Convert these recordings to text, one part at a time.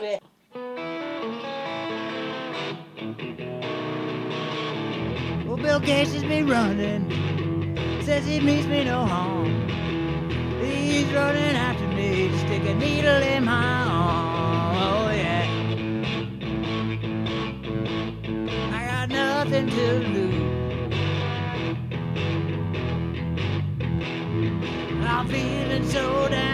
baby. Well, Bill Gates has been running. Says he means me no harm. He's running after me to stick a needle in my arm. Oh, yeah. I got nothing to lose. I'm feeling so down,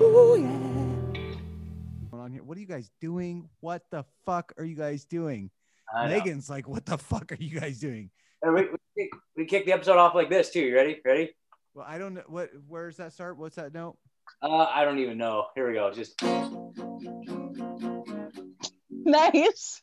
Ooh, yeah. on here? What are you guys doing? What the fuck are you guys doing? Megan's like, what the fuck are you guys doing? Hey, We, we, kick- we kick the episode off like this too. You ready? Ready? Well, I don't know what. Where's that start? What's that note? Uh, I don't even know. Here we go. Just Nice.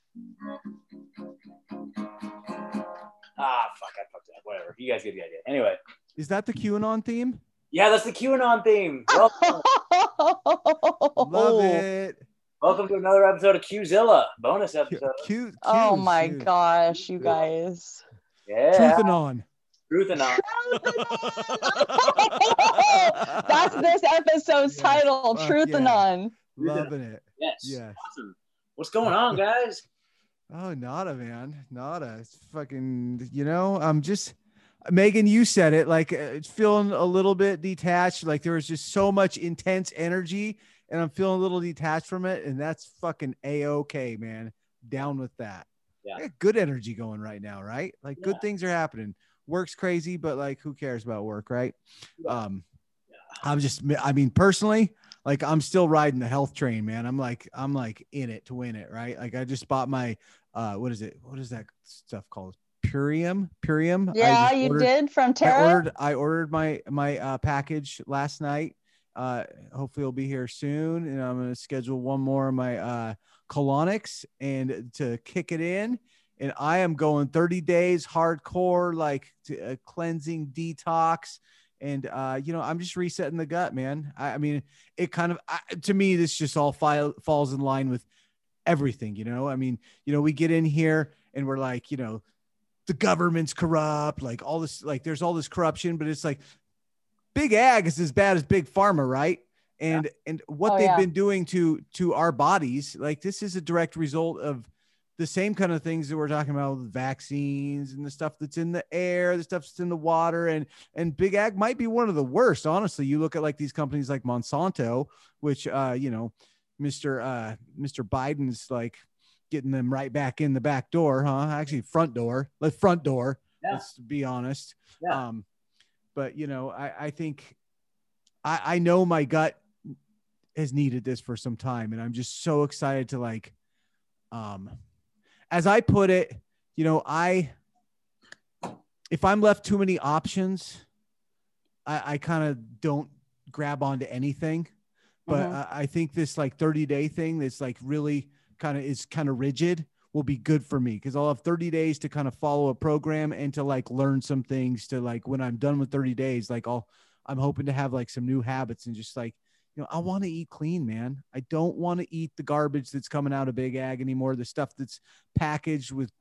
ah, fuck, I fucked it up. Whatever. You guys get the idea. Anyway, Is that the QAnon theme? Yeah, that's the QAnon theme. Welcome, Love oh. it. welcome to another episode of Qzilla, bonus episode. Q, Q, oh my shoot. gosh, you guys. Yeah, Truthanon. truth and on. That's this episode's Yes. title, Fuck Truth yeah. and None. Loving it. Yes. Yes. Awesome. What's going on, guys? Oh, nada, man. Nada. It's fucking, you know, I'm just, Megan, you said it like uh, it's feeling a little bit detached. Like there was just so much intense energy and I'm feeling a little detached from it. And that's fucking A OK, man. Down with that. Yeah. Good energy going right now, right? Like good things are happening. Work's crazy, but like who cares about work, right? Um, I'm just, I mean, personally, like I'm still riding the health train, man. I'm like, I'm like in it to win it, right? Like I just bought my, uh, what is it? What is that stuff called? Purium, Purium. Yeah, you ordered- did from I ordered, I ordered my my uh, package last night. Uh, hopefully, it'll be here soon, and I'm gonna schedule one more of my uh, colonics and to kick it in. And I am going 30 days hardcore, like to, uh, cleansing detox. And uh, you know, I'm just resetting the gut, man. I, I mean, it kind of I, to me, this just all file, falls in line with everything. You know, I mean, you know, we get in here and we're like, you know, the government's corrupt, like all this, like there's all this corruption, but it's like big ag is as bad as big pharma, right? And and what Oh, they've yeah. been doing to to our bodies, like this is a direct result of the same kind of things that we're talking about with vaccines and the stuff that's in the air, the stuff that's in the water, and and big ag might be one of the worst. Honestly, you look at like these companies like Monsanto, which uh, you know, Mr. uh Mr. Biden's like getting them right back in the back door, huh? Actually, front door, like front door. Yeah. Let's be honest. Yeah. Um, but you know, I, I think I, I know my gut has needed this for some time, and I'm just so excited to like, um, as I put it, you know, I if I'm left too many options, I, I kind of don't grab onto anything. But Mhm. I, I think this like 30 day thing that's like really kind of is kind of rigid will be good for me because I'll have 30 days to kind of follow a program and to like learn some things to like when I'm done with 30 days, like I'll I'm hoping to have like some new habits and just like, you know, I want to eat clean, man. I don't want to eat the garbage that's coming out of big ag anymore, the stuff that's packaged with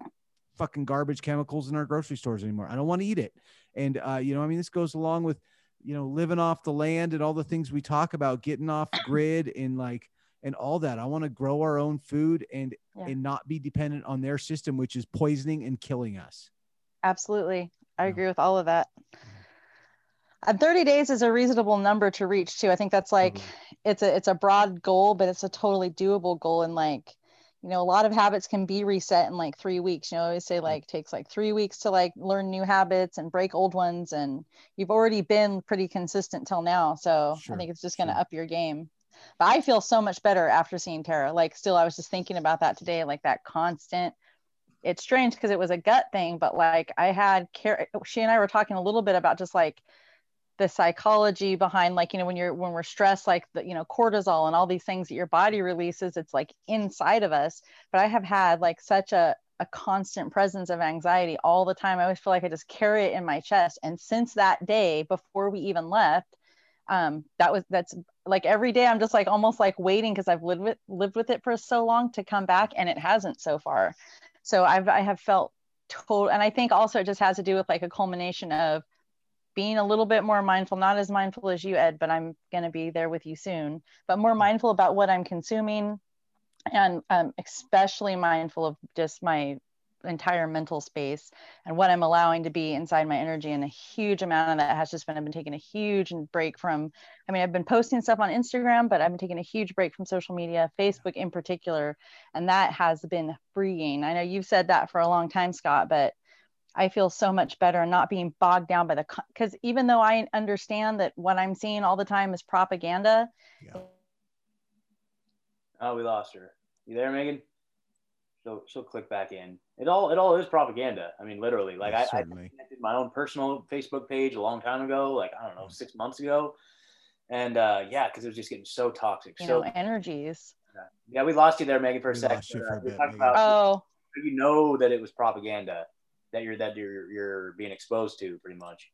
fucking garbage chemicals in our grocery stores anymore. I don't want to eat it. And uh, you know, I mean, this goes along with, you know, living off the land and all the things we talk about, getting off grid and like and all that. I want to grow our own food and Yeah. and not be dependent on their system, which is poisoning and killing us. Absolutely. I Yeah. agree with all of that. And 30 days is a reasonable number to reach too. I think that's like Totally. it's a it's a broad goal, but it's a totally doable goal. And like, you know, a lot of habits can be reset in like three weeks. You know, I always say mm-hmm. like takes like three weeks to like learn new habits and break old ones. And you've already been pretty consistent till now. So Sure, I think it's just gonna sure. up your game. But I feel so much better after seeing Tara. Like still I was just thinking about that today, like that constant it's strange because it was a gut thing, but like I had care she and I were talking a little bit about just like the psychology behind like you know when you're when we're stressed like the you know cortisol and all these things that your body releases it's like inside of us. But i have had like such a a constant presence of anxiety all the time. I always feel like i just carry it in my chest. And since that day before we even left um that was that's like every day i'm just like almost like waiting because i've lived with lived with it for so long to come back and it hasn't so far. So i've i have felt total and i think also it just has to do with like a culmination of being a little bit more mindful, not as mindful as you, Ed, but I'm to be there with you soon, but more mindful about what I'm consuming and um, especially mindful of just my entire mental space and what I'm allowing to be inside my energy. And a huge amount of that has just been, I've been taking a huge break from, I mean, I've been posting stuff on Instagram, but I've been taking a huge break from social media, Facebook in particular. And that has been freeing. I know you've said that for a long time, Scott, but I feel so much better not being bogged down by the because even though I understand that what I'm seeing all the time is propaganda. Yeah. Oh, we lost her. You there, Megan? She'll she'll click back in. It all it all is propaganda. I mean, literally. Like yeah, I, I connected my own personal Facebook page a long time ago, like I don't know, six months ago, and uh, yeah, because it was just getting so toxic. You so know, energies. Yeah. yeah, we lost you there, Megan, for a we second. For a bit, about, oh, you know that it was propaganda that you're that you're you're being exposed to pretty much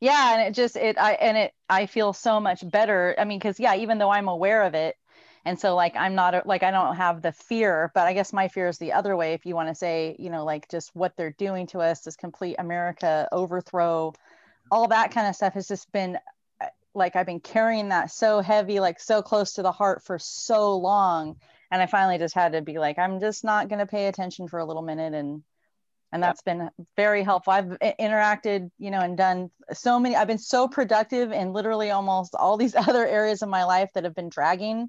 yeah and it just it i and it i feel so much better i mean because yeah even though i'm aware of it and so like i'm not like i don't have the fear but i guess my fear is the other way if you want to say you know like just what they're doing to us this complete america overthrow all that kind of stuff has just been uh, like i've been carrying that so heavy like so close to the heart for so long and i finally just had to be like i'm just not going to pay attention for a little minute and and that's been very helpful i've interacted you know and done so many i've been so productive in literally almost all these other areas of my life that have been dragging.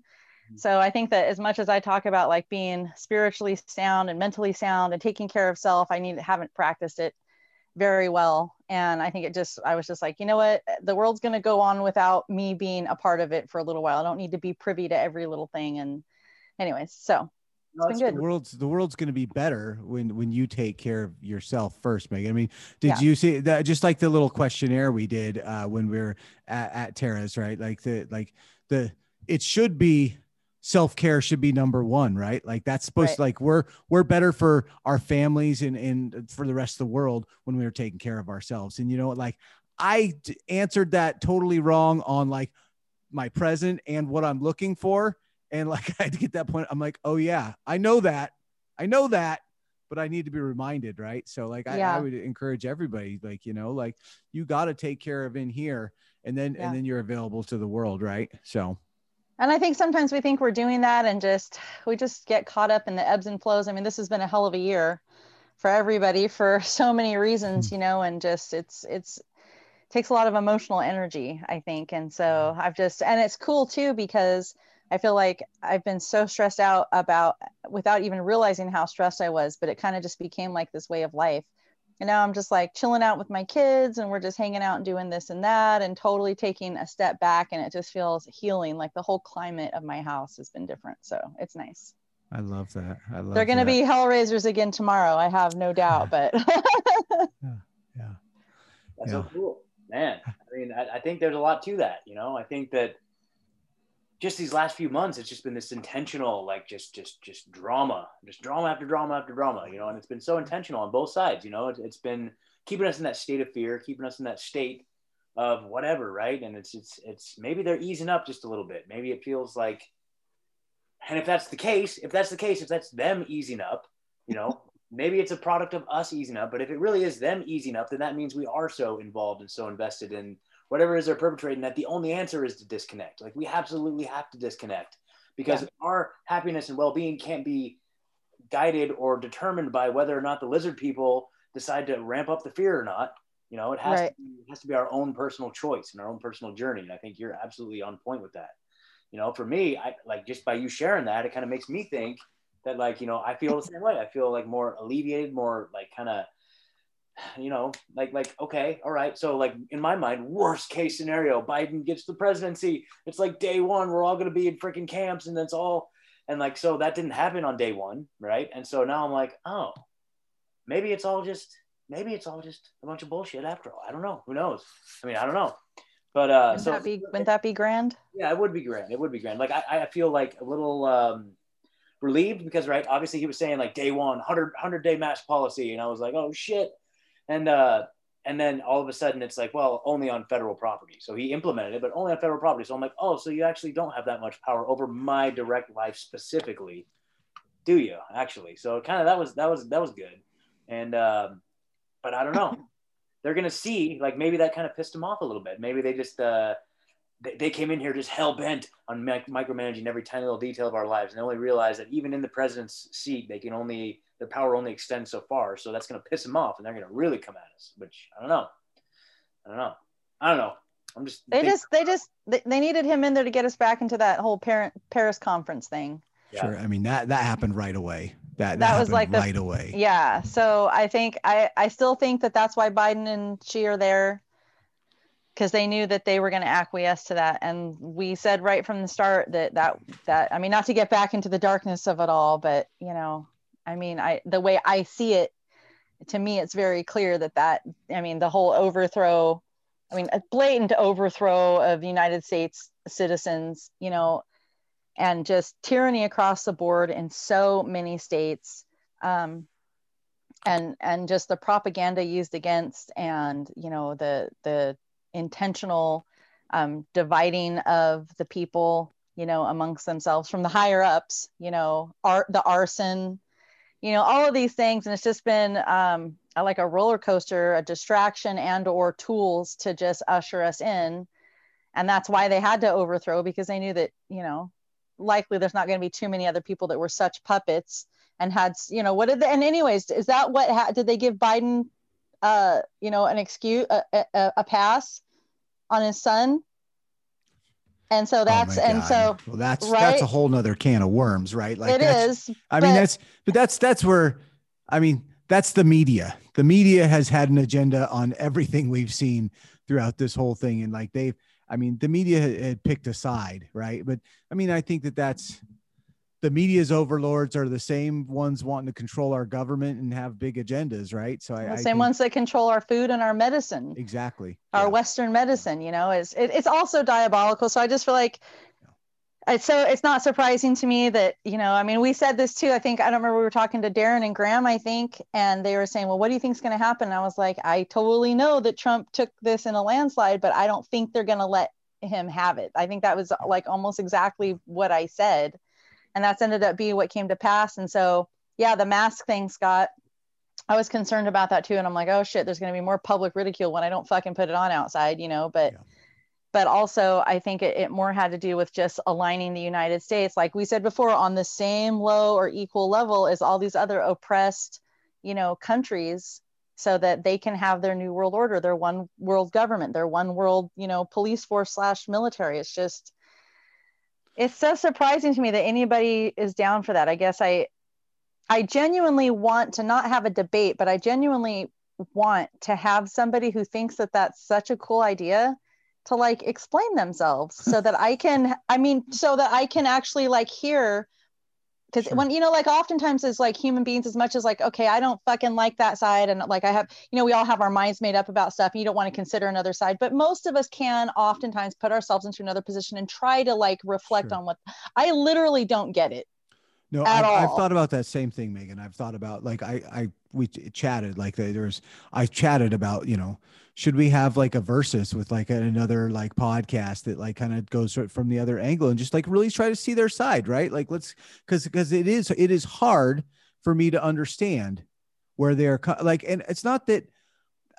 So i think that as much as i talk about like being spiritually sound and mentally sound and taking care of self i need haven't practiced it very well and i think it just i was just like you know what the world's going to go on without me being a part of it for a little while i don't need to be privy to every little thing and anyways so it's the world's the world's going to be better when when you take care of yourself first, Megan. I mean, did yeah. you see that? Just like the little questionnaire we did uh, when we were at, at Tara's, right? Like the like the it should be self care should be number one, right? Like that's supposed right. to like we're we're better for our families and and for the rest of the world when we are taking care of ourselves. And you know, like I d- answered that totally wrong on like my present and what I'm looking for and like I had to get that point. I'm like, oh yeah, I know that. I know that, but I need to be reminded, right? So like I, yeah. I would encourage everybody, like, you know, like you got to take care of in here and then yeah. and then you're available to the world, right? So and I think sometimes we think we're doing that and just we just get caught up in the ebbs and flows. I mean, this has been a hell of a year for everybody for so many reasons, hmm. you know, and just it's it's takes a lot of emotional energy, I think. And so I've just and it's cool too because I feel like I've been so stressed out about without even realizing how stressed I was, but it kind of just became like this way of life. And now I'm just like chilling out with my kids and we're just hanging out and doing this and that and totally taking a step back. And it just feels healing. Like the whole climate of my house has been different. So it's nice. I love that. I love it. They're going to be hell raisers again tomorrow. I have no doubt, but yeah. Yeah. That's yeah. so cool, man. I mean, I, I think there's a lot to that. You know, I think that just these last few months, it's just been this intentional, like just just just drama, just drama after drama after drama, you know, and it's been so intentional on both sides, you know. It, it's been keeping us in that state of fear, keeping us in that state of whatever, right? And it's it's it's maybe they're easing up just a little bit. Maybe it feels like, and if that's the case, if that's the case, if that's them easing up, you know, maybe it's a product of us easing up. But if it really is them easing up, then that means we are so involved and so invested in whatever it is they're perpetrating, that the only answer is to disconnect. Like we absolutely have to disconnect because yeah. our happiness and well-being can't be guided or determined by whether or not the lizard people decide to ramp up the fear or not. You know, it has, right. to, be, it has to be our own personal choice and our own personal journey. And I think you're absolutely on point with that. You know, for me, I like just by you sharing that, it kind of makes me think that like, you know, I feel the same way. I feel like more alleviated, more like kind of you know, like like okay, all right. So like in my mind, worst case scenario, Biden gets the presidency. It's like day one, we're all gonna be in freaking camps, and that's all. And like so that didn't happen on day one, right? And so now I'm like, oh, maybe it's all just maybe it's all just a bunch of bullshit after all. I don't know. Who knows? I mean, I don't know. But uh, Wouldn't so that be wouldn't that be grand? yeah, it would be grand. It would be grand. Like I, I feel like a little um, relieved because right, obviously he was saying like day one, 100, 100 day mask policy, and I was like, oh shit, and uh, and then all of a sudden it's like, well, only on federal property. So he implemented it, but only on federal property. So I'm like, oh, so you actually don't have that much power over my direct life specifically, do you? Actually, so kind of that was that was that was good, and um, but I don't know. They're gonna see like maybe that kind of pissed them off a little bit. Maybe they just uh, they, they came in here just hell bent on mic- micromanaging every tiny little detail of our lives, and only realize that even in the president's seat, they can only their power only extends so far. So that's gonna piss them off, and they're gonna really come at us. Which I don't know. I don't know. I don't know. I'm just They think- just they just they, they needed him in there to get us back into that whole parent Paris conference thing. yeah. Sure. I mean that that happened right away. That that, That was happened like the- right away. Yeah. So I think I I still think that that's why Biden and she are there because they knew that they were going to acquiesce to that and we said right from the start that that that I mean not to get back into the darkness of it all but you know I mean I the way I see it to me it's very clear that that I mean the whole overthrow I mean a blatant overthrow of United States citizens you know and just tyranny across the board in so many states um, and and just the propaganda used against and you know the the intentional um, dividing of the people you know amongst themselves from the higher ups you know art the arson you know all of these things and it's just been um, like a roller coaster a distraction and or tools to just usher us in. And that's why they had to overthrow because they knew that you know likely there's not going to be too many other people that were such puppets and had you know what did they and anyways is that what ha- did they give biden uh you know an excuse a, a, a pass on his son and so Oh, that's my and so well, that's that's a whole nother can of worms, right? Like it is. I mean, that's but that's that's where I mean that's the media. The media has had an agenda on everything we've seen throughout this whole thing, and like they've, I mean, the media had, had picked a side, right? But I mean, I think that that's the media's overlords are the same ones wanting to control our government and have big agendas, right? So I, the I same think- ones that control our food and our medicine exactly. our Yeah. western medicine you know is it, it's also diabolical so i just feel like it's so it's not surprising to me that you know i mean we said this too i think i don't remember we were talking to darren and graham i think and they were saying well what do you think is going to happen and i was like i totally know that trump took this in a landslide but i don't think they're going to let him have it i think that was like almost exactly what i said and that's ended up being what came to pass and so yeah the mask thing scott I was concerned about that too. And I'm like, oh shit, there's going to be more public ridicule when I don't fucking put it on outside, you know, but, Yeah. but also I think it, it more had to do with just aligning the United States, like we said before, on the same low or equal level as all these other oppressed, you know, countries so that they can have their new world order, their one world government, their one world, you know, police force slash military. It's just, it's so surprising to me that anybody is down for that. I guess I, I genuinely want to not have a debate, but I genuinely want to have somebody who thinks that that's such a cool idea to like explain themselves so that I can, I mean, so that I can actually like hear. Because Sure. when, you know, like oftentimes as like human beings, as much as like, okay, I don't fucking like that side. And like I have, you know, we all have our minds made up about stuff. And you don't want to consider another side. But most of us can oftentimes put ourselves into another position and try to like reflect Sure. on what I literally don't get it. No, I've, I've thought about that same thing, Megan. I've thought about like I I we chatted like there was I chatted about you know should we have like a versus with like another like podcast that like kind of goes from the other angle and just like really try to see their side, right? Like let's because because it is it is hard for me to understand where they're like and it's not that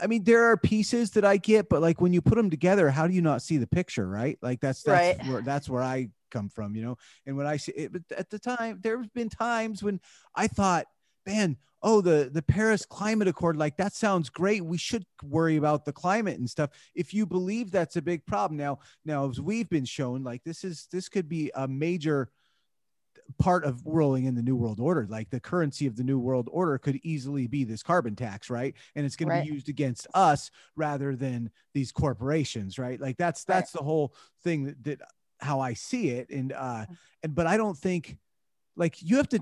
I mean there are pieces that I get, but like when you put them together, how do you not see the picture, right? Like that's that's Right. where that's where I come from, you know. And when I see it, but at the time, there's been times when I thought, man, oh, the the Paris Climate Accord, like that sounds great. We should worry about the climate and stuff. If you believe that's a big problem, now, now as we've been shown, like this is this could be a major part of rolling in the new world order like the currency of the new world order could easily be this carbon tax right and it's going Right. to be used against us rather than these corporations right like that's Right. that's the whole thing that, that how i see it and uh and but i don't think like you have to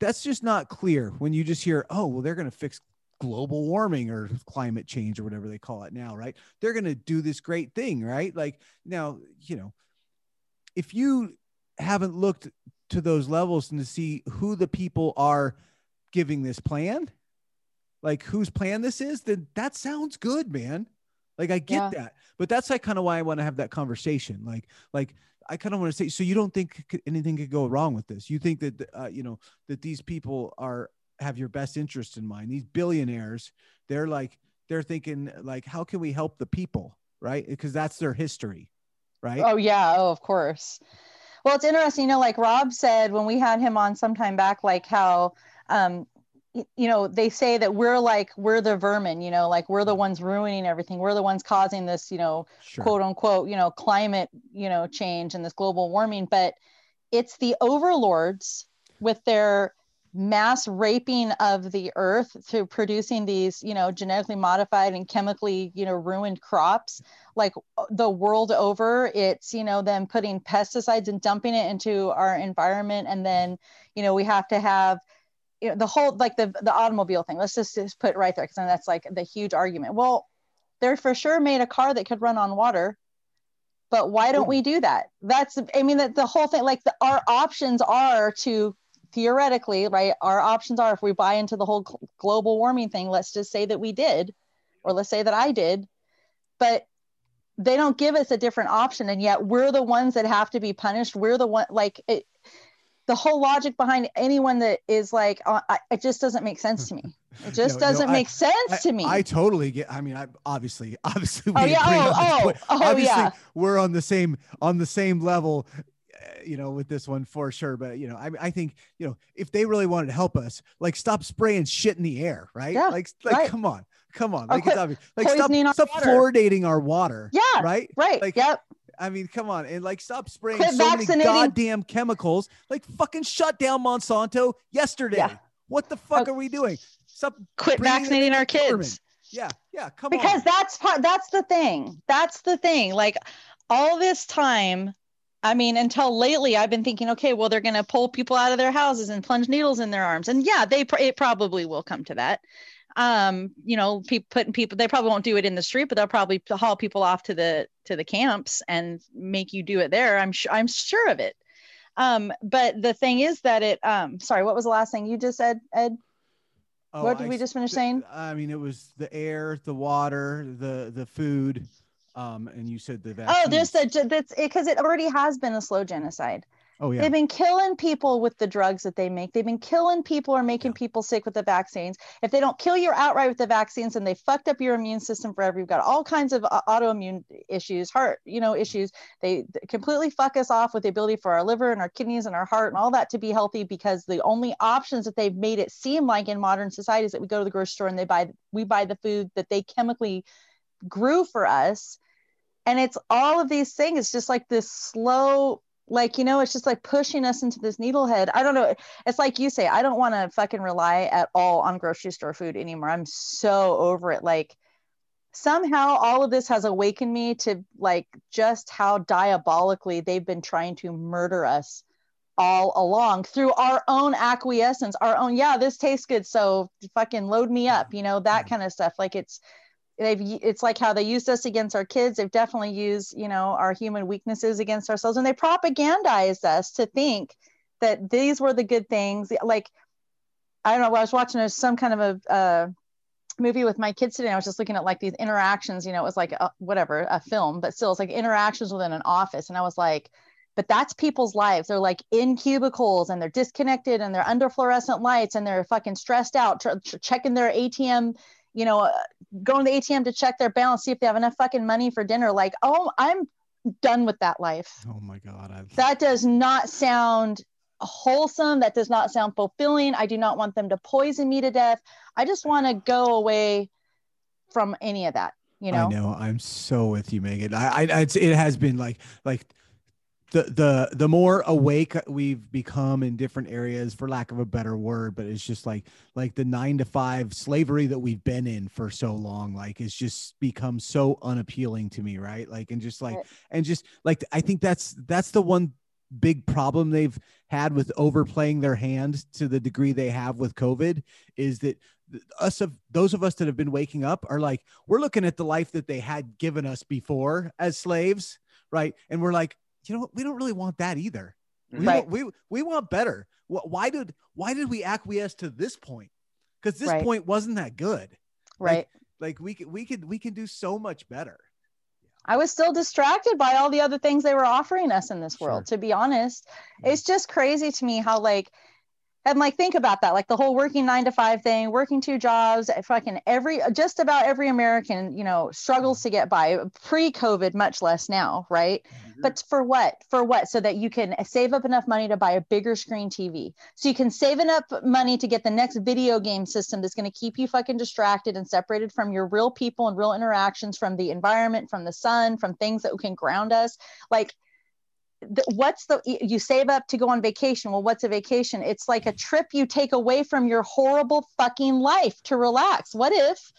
that's just not clear when you just hear oh well they're going to fix global warming or climate change or whatever they call it now, right? They're going to do this great thing, right? Like now, you know, if you haven't looked to those levels and to see who the people are giving this plan, like whose plan this is, then that sounds good, man. Like I get Yeah. that, but that's like kind of why I want to have that conversation. Like, like I kind of want to say, so you don't think anything could go wrong with this? You think that uh, you know that these people are have your best interest in mind? These billionaires, they're like they're thinking like, how can we help the people, right? Because that's their history, right? Oh yeah, oh of course. Well, it's interesting, you know, like Rob said when we had him on sometime back, like how um you know, they say that we're like we're the vermin, you know, like we're the ones ruining everything. We're the ones causing this, you know, sure. quote unquote, you know, climate, you know, change and this global warming, but it's the overlords with their mass raping of the earth through producing these, you know, genetically modified and chemically, you know, ruined crops like uh, the world over. It's, you know, them putting pesticides and dumping it into our environment and then, you know, we have to have you know, the whole like the the automobile thing. Let's just, just put it right there because that's like the huge argument. Well, they're for sure made a car that could run on water but why don't we do that that's i mean that the whole thing like the, our options are to theoretically right our options are if we buy into the whole global warming thing let's just say that we did or let's say that i did but they don't give us a different option and yet we're the ones that have to be punished we're the one like it, the whole logic behind anyone that is like uh, I, it just doesn't make sense to me it just No, no, doesn't I- make sense I, to me I totally get. I mean, I obviously, obviously, we oh, yeah, agree oh, oh, oh, obviously yeah. we're on the same on the same level, uh, you know, with this one for sure. But you know, I I think you know, if they really wanted to help us, like stop spraying shit in the air, right? Yeah, like, like, right. come on, come on, like it's obvious. Like, stop, poisoning stop water. fluoridating our water. Yeah, right. right Like, yep I mean, come on, and like stop spraying Quit so many goddamn chemicals. Like fucking shut down Monsanto yesterday. Yeah. What the fuck Oh. are we doing? Stop. quit vaccinating our government. kids Yeah, yeah. Come because on. Because that's part that's the thing that's the thing like all this time i mean until lately i've been thinking okay well they're going to pull people out of their houses and plunge needles in their arms and yeah they pr- it probably will come to that um you know pe- putting people they probably won't do it in the street but they'll probably haul people off to the to the camps and make you do it there i'm sure i'm sure of it um but the thing is that it um sorry what was the last thing you just said ed Oh, what did I we just finish saying? I mean, it was the air, the water, the the food, um, and you said the vaccines. Oh, there's the ge- that's because it already has been a slow genocide. Oh yeah. They've been killing people with the drugs that they make. They've been killing people or making Yeah. people sick with the vaccines. If they don't kill you outright with the vaccines, and they fucked up your immune system forever. You've got all kinds of uh, autoimmune issues, heart, you know, issues. They completely fuck us off with the ability for our liver and our kidneys and our heart and all that to be healthy because the only options that they've made it seem like in modern society is that we go to the grocery store and they buy we buy the food that they chemically grew for us and it's all of these things it's just like this slow like you know it's just like pushing us into this needlehead. I don't know it's like you say i don't want to fucking rely at all on grocery store food anymore. I'm so over it. Like somehow all of this has awakened me to like just how diabolically they've been trying to murder us all along through our own acquiescence our own yeah this tastes good so fucking load me up you know that mm-hmm. kind of stuff. Like it's they've it's like how they used us against our kids. They've definitely used you know our human weaknesses against ourselves and they propagandized us to think that these were the good things. Like i don't know i was watching some kind of a uh, movie with my kids today i was just looking at like these interactions you know it was like a, whatever a film but still it's like interactions within an office and i was like but that's people's lives. They're like in cubicles and they're disconnected and they're under fluorescent lights and they're fucking stressed out tr- tr- checking their atm you know, uh, going to the ATM to check their balance, see if they have enough fucking money for dinner. Like, oh, I'm done with that life. oh my god. I, That does not sound wholesome. That does not sound fulfilling. I do not want them to poison me to death. I just want to go away from any of that. You know, I know. I'm so with you, Megan. I, I it's, it has been like like the the the more awake we've become in different areas, for lack of a better word, but it's just like like the nine to five slavery that we've been in for so long. Like it's just become so unappealing to me, right? Like and just like and just like I think that's that's the one big problem they've had with overplaying their hand to the degree they have with COVID is that us of those of us that have been waking up are like we're looking at the life that they had given us before as slaves right and we're like you know what we don't really want that either we, Right. want, we we want better why did why did we acquiesce to this point because this Right. point wasn't that good right like we could we could we can do so much better I was still distracted by all the other things they were offering us in this world, to be honest. Mhm. It's just crazy to me how, like, and like, think about that, like the whole working nine to five thing, working two jobs, fucking every, just about every American, you know, struggles to get by pre COVID, much less now, right? But mm-hmm. for what? For what? So that you can save up enough money to buy a bigger screen TV. So you can save enough money to get the next video game system that's going to keep you fucking distracted and separated from your real people and real interactions, from the environment, from the sun, from things that can ground us. Like, the, what's the you save up to go on vacation well what's a vacation it's like a trip you take away from your horrible fucking life to relax what if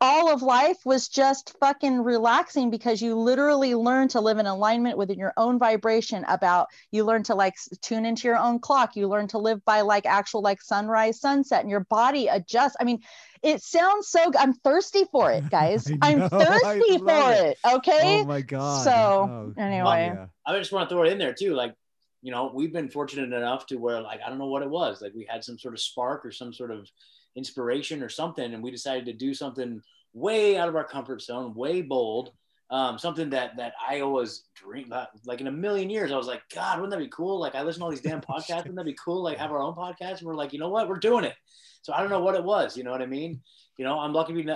all of life was just fucking relaxing because you literally learn to live in alignment within your own vibration about you learn to like tune into your own clock you learn to live by like actual like sunrise sunset and your body adjusts i mean it sounds so g- i'm thirsty for it guys I i'm thirsty for it. it okay oh my god So, Oh, anyway. yeah. I just want to throw it in there too. Like, you know, we've been fortunate enough to where, like, I don't know what it was. Like, we had some sort of spark or some sort of inspiration or something, and we decided to do something way out of our comfort zone, way bold. Um, something that that I always dream about. Like in a million years, I was like, God, wouldn't that be cool? Like, I listen to all these damn podcasts. Wouldn't that be cool? Like, have our own podcast. And we're like, you know what? We're doing it. So I don't know what it was. You know what I mean? You know, I'm lucky to be,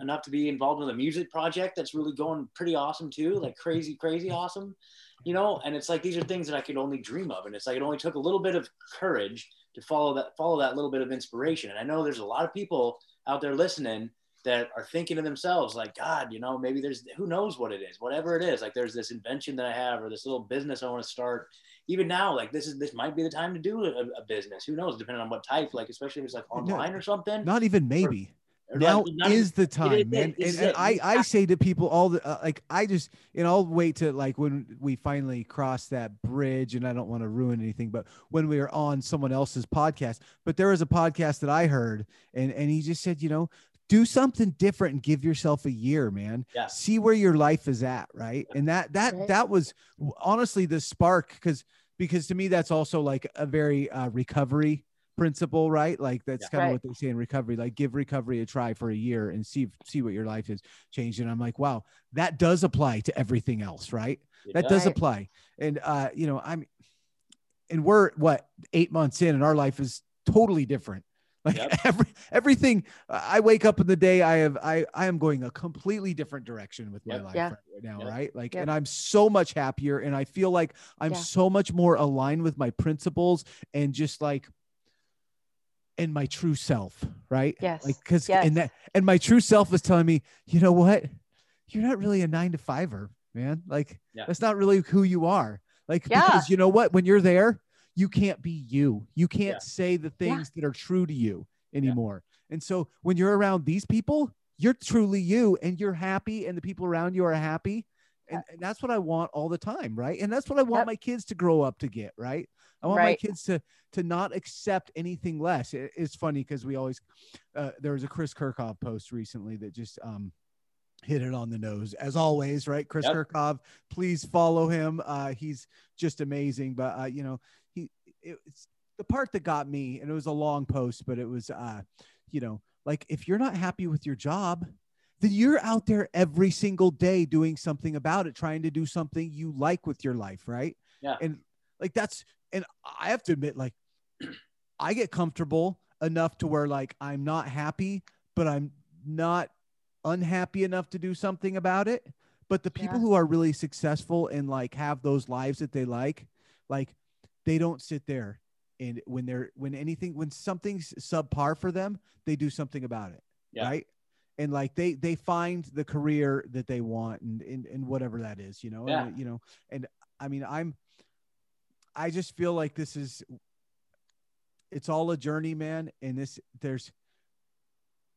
enough to be involved in a music project that's really going pretty awesome too. Like crazy, crazy awesome you know and it's like these are things that i could only dream of and it's like it only took a little bit of courage to follow that follow that little bit of inspiration. And i know there's a lot of people out there listening that are thinking to themselves like god you know maybe there's who knows what it is whatever it is. Like there's this invention that i have or this little business i want to start. Even now like this is this might be the time to do a, a business. Who knows? Depending on what type like especially if it's like online or something. Not even maybe now like, not is the time is, man. this and, is and I, I say to people all the uh, like i just and i'll wait to like when we finally cross that bridge and i don't want to ruin anything but when we are on someone else's podcast. But there was a podcast that i heard and and he just said you know do something different and give yourself a year man. Yeah. see where your life is at right? And that that Right. that was honestly the spark because because to me that's also like a very uh, recovery principle right like that's Yeah. kind of Right. what they say in recovery like give recovery a try for a year and see see what your life has changed and i'm like wow that does apply to everything else right It that does Right. apply and uh you know i'm and we're what eight months in and our life is totally different like Yep. every everything i wake up in the day i have i i am going a completely different direction with my Yep. life Yeah. right now Yep. right like Yep. and i'm so much happier and i feel like i'm Yeah. so much more aligned with my principles and just like and my true self right? Yes. like because Yes. and that and my true self is telling me you know what? You're not really a nine to fiver man. Like Yeah. that's not really who you are. Like Yeah. because you know what? When you're there you can't be you. You can't Yeah. say the things that are true to you anymore. And so when you're around these people you're truly you and you're happy and the people around you are happy. And, and that's what i want all the time right? And that's what i want Yep. my kids to grow up to get right i want my kids to to not accept anything less. It- it's funny because we always uh, there was a chris kirkhoff post recently that just um hit it on the nose as always right? Chris Yep. kirkhoff please follow him. Uh he's just amazing but uh you know he it, it's the part that got me and it was a long post but it was uh you know like if you're not happy with your job then you're out there every single day doing something about it trying to do something you like with your life right? Yeah. and like that's and i have to admit like i get comfortable enough to where like i'm not happy but i'm not unhappy enough to do something about it but the people Yeah. who are really successful and like have those lives that they like like they don't sit there and when they're when anything when something's subpar for them they do something about it Yeah. right and like they they find the career that they want and and, and whatever that is you know Yeah. and, you know and i mean i'm i just feel like this is it's all a journey man. And this there's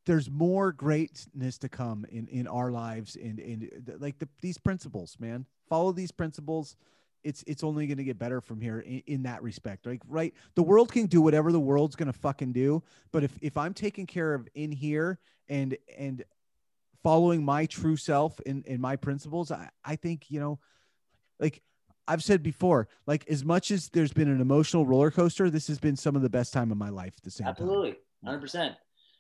there's more greatness to come in in our lives and and like the, these principles man. Follow these principles. It's it's only going to get better from here in, in that respect. Like right, the world can do whatever the world's going to fucking do, but if if I'm taking care of in here and and following my true self in, in my principles, I I think you know, like I've said before, like as much as there's been an emotional roller coaster, this has been some of the best time of my life the same. Absolutely, hundred percent.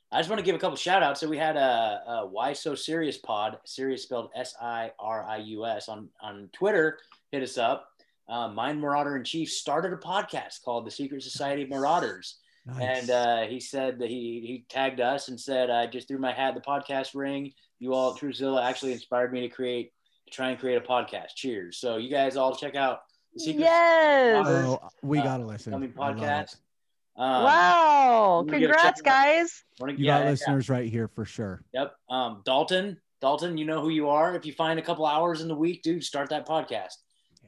I just want to give a couple shout outs. So we had a, a Why So Serious pod, Serious spelled S I R I U S on, on Twitter. Hit us up. Uh, Mind Marauder in Chief started a podcast called The Secret Society of Marauders. Nice. And uh, he said that he, he tagged us and said, I just threw my hat the podcast ring. You all at Truezilla actually inspired me to create, try and create a podcast. Cheers. So you guys all check out The Secret Yes. Society oh, we uh, gotta listen. Coming I love it. podcast. Um, wow. I'm gonna give Congrats, shout out. guys. wanna- You yeah, got yeah, listeners right here for sure. Yep. Um, Dalton, Dalton, you know who you are. If you find a couple hours in the week, dude, start that podcast.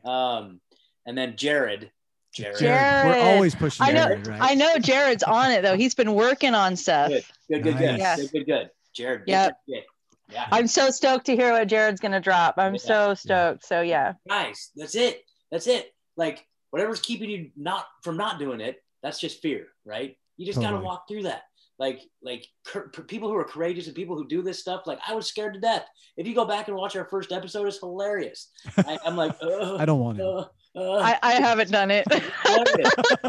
Um, and then Jared, Jared, Jared. We're always pushing I know- Jared, right? I know Jared's on it though. He's been working on stuff. good, good, good, good, Nice. good, good, good. Jared, Yep. your shit. Yeah, I'm so stoked to hear what Jared's gonna drop. I'm Yeah. so stoked. So yeah. guys, that's it. That's it. Like whatever's keeping you not from not doing it, that's just fear, right? You just got to walk through that. Like, like cur- people who are courageous and people who do this stuff. Like, I was scared to death. If you go back and watch our first episode, it's hilarious. I, I'm like, I don't want to. uh, uh, I, I haven't done it.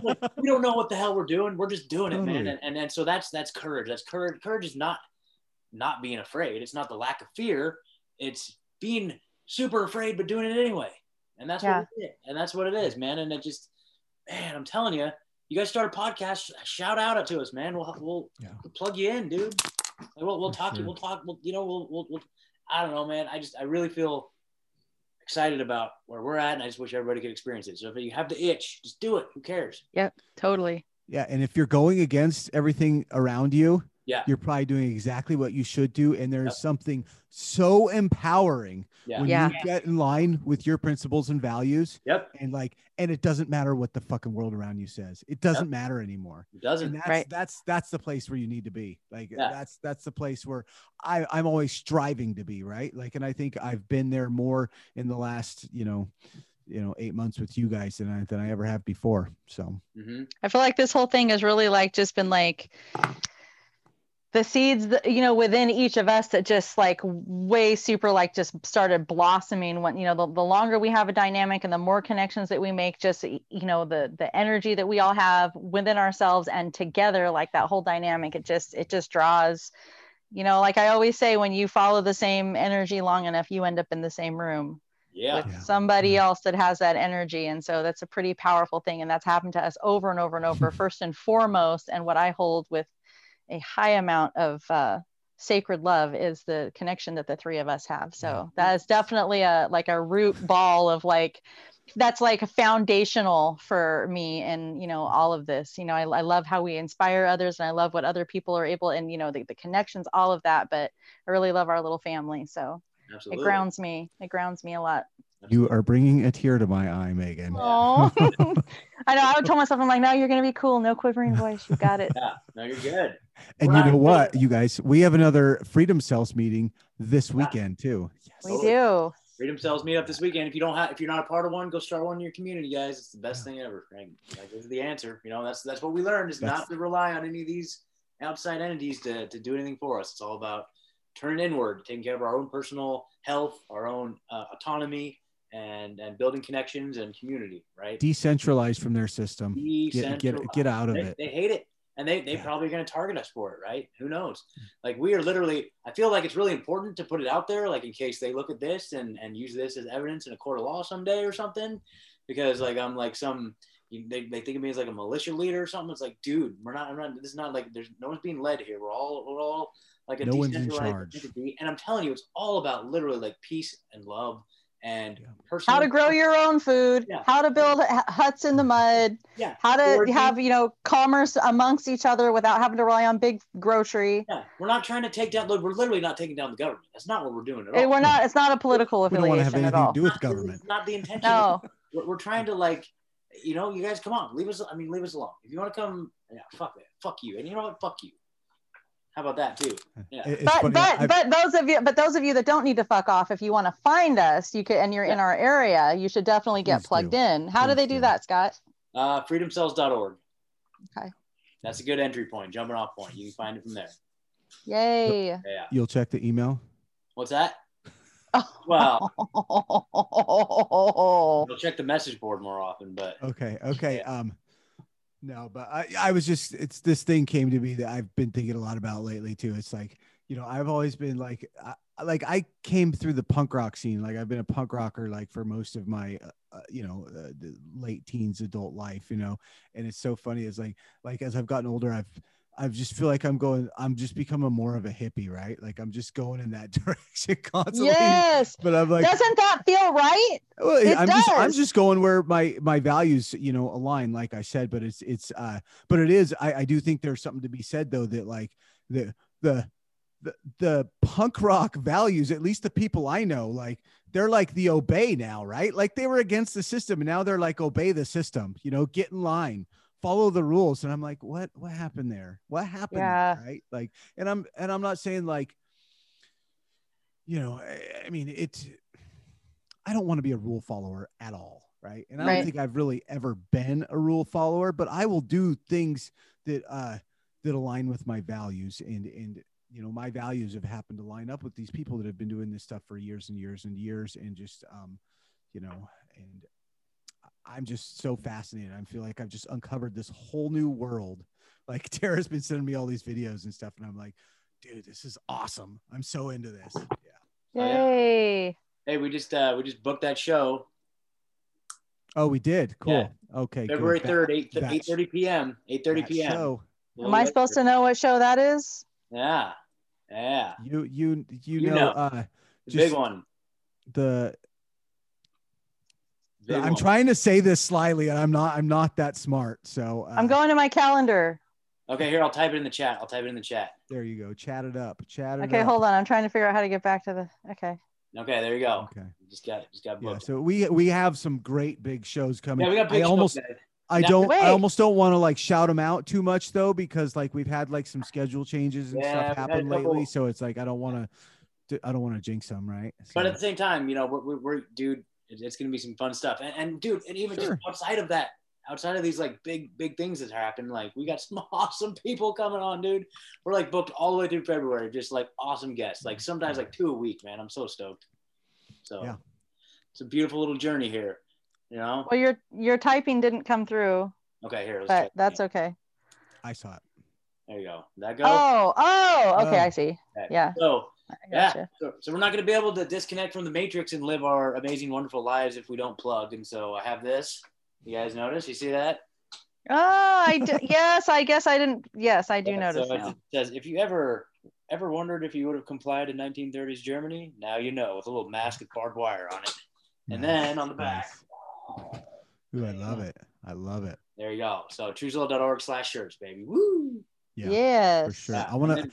Like, we don't know what the hell we're doing. We're just doing it, man. And, and and so that's that's courage. That's courage. Courage is not not being afraid. It's not the lack of fear. It's being super afraid but doing it anyway. And that's Yeah. what it is. And that's what it is, man. And it just, man, I'm telling you, you guys start a podcast. Shout out it to us, man. We'll we'll, Yeah. we'll plug you in, dude. Like, we'll we'll talk. to sure. We'll talk. We'll, you know, we'll, we'll we'll. I don't know, man. I just I really feel excited about where we're at, and I just wish everybody could experience it. So if you have the itch, just do it. Who cares? Yep. Totally. Yeah, and if you're going against everything around you, Yeah. you're probably doing exactly what you should do. And there's Yep. something so empowering Yeah. when Yeah. you get in line with your principles and values. Yep. And like, and it doesn't matter what the fucking world around you says. It doesn't matter anymore. It doesn't. And that's Right. that's that's the place where you need to be. Like Yeah. that's that's the place where I I'm always striving to be, right? Like and I think I've been there more in the last, you know, you know, 8 months with you guys than I than I ever have before. So, hmm I feel like this whole thing has really like just been like the seeds that you know within each of us that just like way super like just started blossoming when you know the, the longer we have a dynamic and the more connections that we make just you know the the energy that we all have within ourselves and together like that whole dynamic it just it just draws you know like i always say when you follow the same energy long enough you end up in the same room Yeah. with Yeah. somebody Yeah. else that has that energy. And so that's a pretty powerful thing. And that's happened to us over and over and over, first and foremost. And what I hold with a high amount of uh, sacred love is the connection that the three of us have. So that is definitely a like a root ball of like, that's like foundational for me and you know all of this you know I, I love how we inspire others and i love what other people are able and you know the, the connections all of that but i really love our little family so Absolutely. it grounds me it grounds me a lot you are bringing a tear to my eye, Megan. Oh, I know. I would tell myself, I'm like, no, you're gonna be cool. No quivering voice. You got it. Yeah. No, you're good. And We're you not- know what, you guys, we have another Freedom Cells meeting this weekend too. We Totally. do. Freedom Cells meet up this weekend. If you don't have, if you're not a part of one, go start one in your community, guys. It's the best thing ever. Like, like this is the answer. You know, that's that's what we learned is That's- not to rely on any of these outside entities to, to do anything for us. It's all about turning inward, taking care of our own personal health, our own uh, autonomy, and and building connections and community. Right. Decentralized from their system. Get, get, get out of they, it. they hate it and they, they Yeah. probably are going to target us for it right who knows mm. like we are literally i feel like it's really important to put it out there like in case they look at this and, and use this as evidence in a court of law someday or something because like i'm like some they, they think of me as like a militia leader or something it's like dude we're not i'm not this is not like there's no one's being led here we're all we're all like a No decentralized charge. entity. and i'm telling you it's all about literally like peace and love and Yeah. How to grow your own food. Yeah. How to build huts in the mud. yeah How to Foraging. have you know commerce amongst each other without having to rely on big grocery. Yeah, we're not trying to take down. Look, we're literally not taking down the government. That's not what we're doing at all. We're not. It's not a political We don't want to have affiliation at anything all. to do with Not- government. it's Not the intention. No. We're, we're trying to like, you know, you guys come on, leave us. I mean, leave us alone. If you want to come, yeah, fuck that, fuck you. And you know what? Fuck you. How about that too? Yeah. It- but funny, but I've- but those of you but those of you that don't need to fuck off if you want to find us you could and you're in our area you should definitely get Please plugged do. in how do they do do. that scott Uh, freedomcells.org. Okay. That's a good entry point, jumping off point. You can find it from there. yay Yeah. you'll check the email. What's that? Well, oh I'll check the message board more often, but Okay. Okay. Yeah. Um, no, but I, I was just, it's this thing came to me that I've been thinking a lot about lately too. It's like, you know, I've always been like, I, like I came through the punk rock scene. Like I've been a punk rocker like for most of my, uh, uh, you know, uh, late teens, adult life. You know, and it's so funny. It's like, like as I've gotten older, I've, I just feel like I'm going. I'm just becoming more of a hippie, right? Like I'm just going in that direction constantly. yes But I'm like, doesn't that feel right well, It I'm just I'm just going where my my values, you know, align, like I said. But it's it's uh, but it is. I I do think there's something to be said though that like the the the the punk rock values, at least the people I know, like they're like the obey now, right? Like they were against the system, and now they're like obey the system. You know, get in line, follow the rules. And I'm like, what what happened there? What happened? Yeah. There, right? Like, and I'm and I'm not saying like, you know, I, I mean it's. I don't want to be a rule follower at all, right? And I Right. don't think I've really ever been a rule follower, but I will do things that uh that align with my values and and you know my values have happened to line up with these people that have been doing this stuff for years and years and years and just um you know and i'm just so fascinated i feel like i've just uncovered this whole new world like tara's been sending me all these videos and stuff and i'm like dude this is awesome i'm so into this yeah Oh, yeah. yay hey, we just uh we just booked that show oh we did cool Yeah. okay. February That- third, eight that- eight thirty p.m. Eight thirty that p.m. show, am i supposed to know what show that is Yeah, yeah, you you you, You know, know. uh the Just- big one. the Big I'm one. trying to say this slyly, and I'm not. I'm not that smart. So uh, i'm going to my calendar Okay, here I'll type it in the chat. I'll type it in the chat. There you go. Chat it up. Chat it okay up. hold on i'm trying to figure out how to get back to the okay Okay, there you go. Okay. Just got just got Yeah. So we we have some great big shows coming. yeah, we got big I almost shows, guys. I don't Wait. I almost don't want to like shout them out too much though because like we've had like some schedule changes and Yeah, stuff we've had a happen lately. So it's like I don't want to. I don't want to jinx them, right? But at the same time, you know, we're, we're, we're dude, it- it's gonna be some fun stuff. And, and dude, and even Sure. just outside of that, outside of these like big big things that happen, like we got some awesome people coming on, dude. We're like booked all the way through February, just like awesome guests. Like sometimes like two a week, man. I'm so stoked. So Yeah. it's a beautiful little journey here. You know. well your your typing didn't come through Okay, here. Let's but check. that's okay I saw it. There you go. That go? oh oh okay Oh. i see Okay. yeah. So I yeah. gotcha. So, so we're not going to be able to disconnect from the matrix and live our amazing, wonderful lives if we don't plug. And so I have this. You guys notice? You see that? Oh, I d- yes, I guess I didn't. Yes, I do Yeah, notice so now. it says, if you ever ever wondered if you would have complied in 1930s Germany, now you know with a little mask with barbed wire on it. And Nice, then on the back, nice. Ooh, I love it. I love it. there you go. So truezilla.org slash shirts, baby. Woo! Yeah, yes. for sure. Yeah, I want to.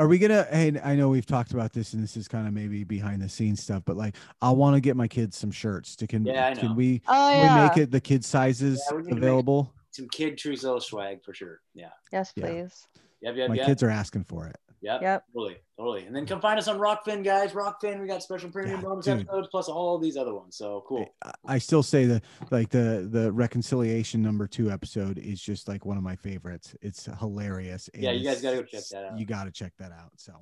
Then- Are we gonna? Hey, I know we've talked about this, and this is kind of maybe behind the scenes stuff, but like, I want to get my kids some shirts. To can Yeah, I know. can we? Oh Can yeah. we make it the kid sizes Yeah, we need to make it- available? Some kid Truzilla swag for sure. Yeah. yes, Yeah. please. Yep, yep, My yep. kids are asking for it. Yep. Yep. Totally, totally. And then come find us on Rokfin, guys. Rokfin, we got special premium Yeah, bonus dude. episodes plus all these other ones. So cool. I- I still say the like the the reconciliation number two episode is just like one of my favorites. It's hilarious. and Yeah, you guys gotta go check that out. You got to check that out. So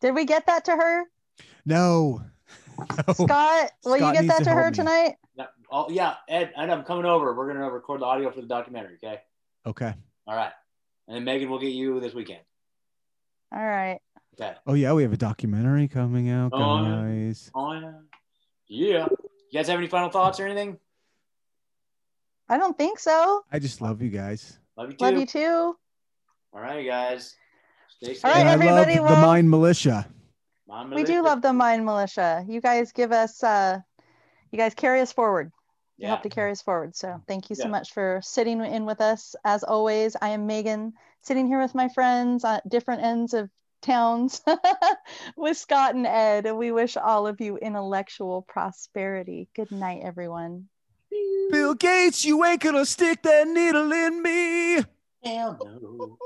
Did we get that to her, no, no. Scott? Will Scott you get that to to her me. tonight? Yeah, oh, yeah, Ed, Ed, I'm coming over. We're gonna record the audio for the documentary. Okay. Okay. All right. And then Megan will get you this weekend. All right. Okay. Oh yeah, we have a documentary coming out, Oh, guys. Oh yeah. Yeah. You guys have any final thoughts or anything? I don't think so. I just love you guys. Love you too. Love you too. All right, guys. Stay safe. All right, and I everybody, love the well- Mind Militia. Mom, We do love the Mind Militia. You guys give us. uh You guys carry us forward. You Yeah. help to carry us forward. So thank you so Yeah. much for sitting in with us. As always, I am Megan, sitting here with my friends at different ends of towns with Scott and Ed. And we wish all of you intellectual prosperity. Good night, everyone. Bill Gates, you ain't gonna stick that needle in me. Hell no.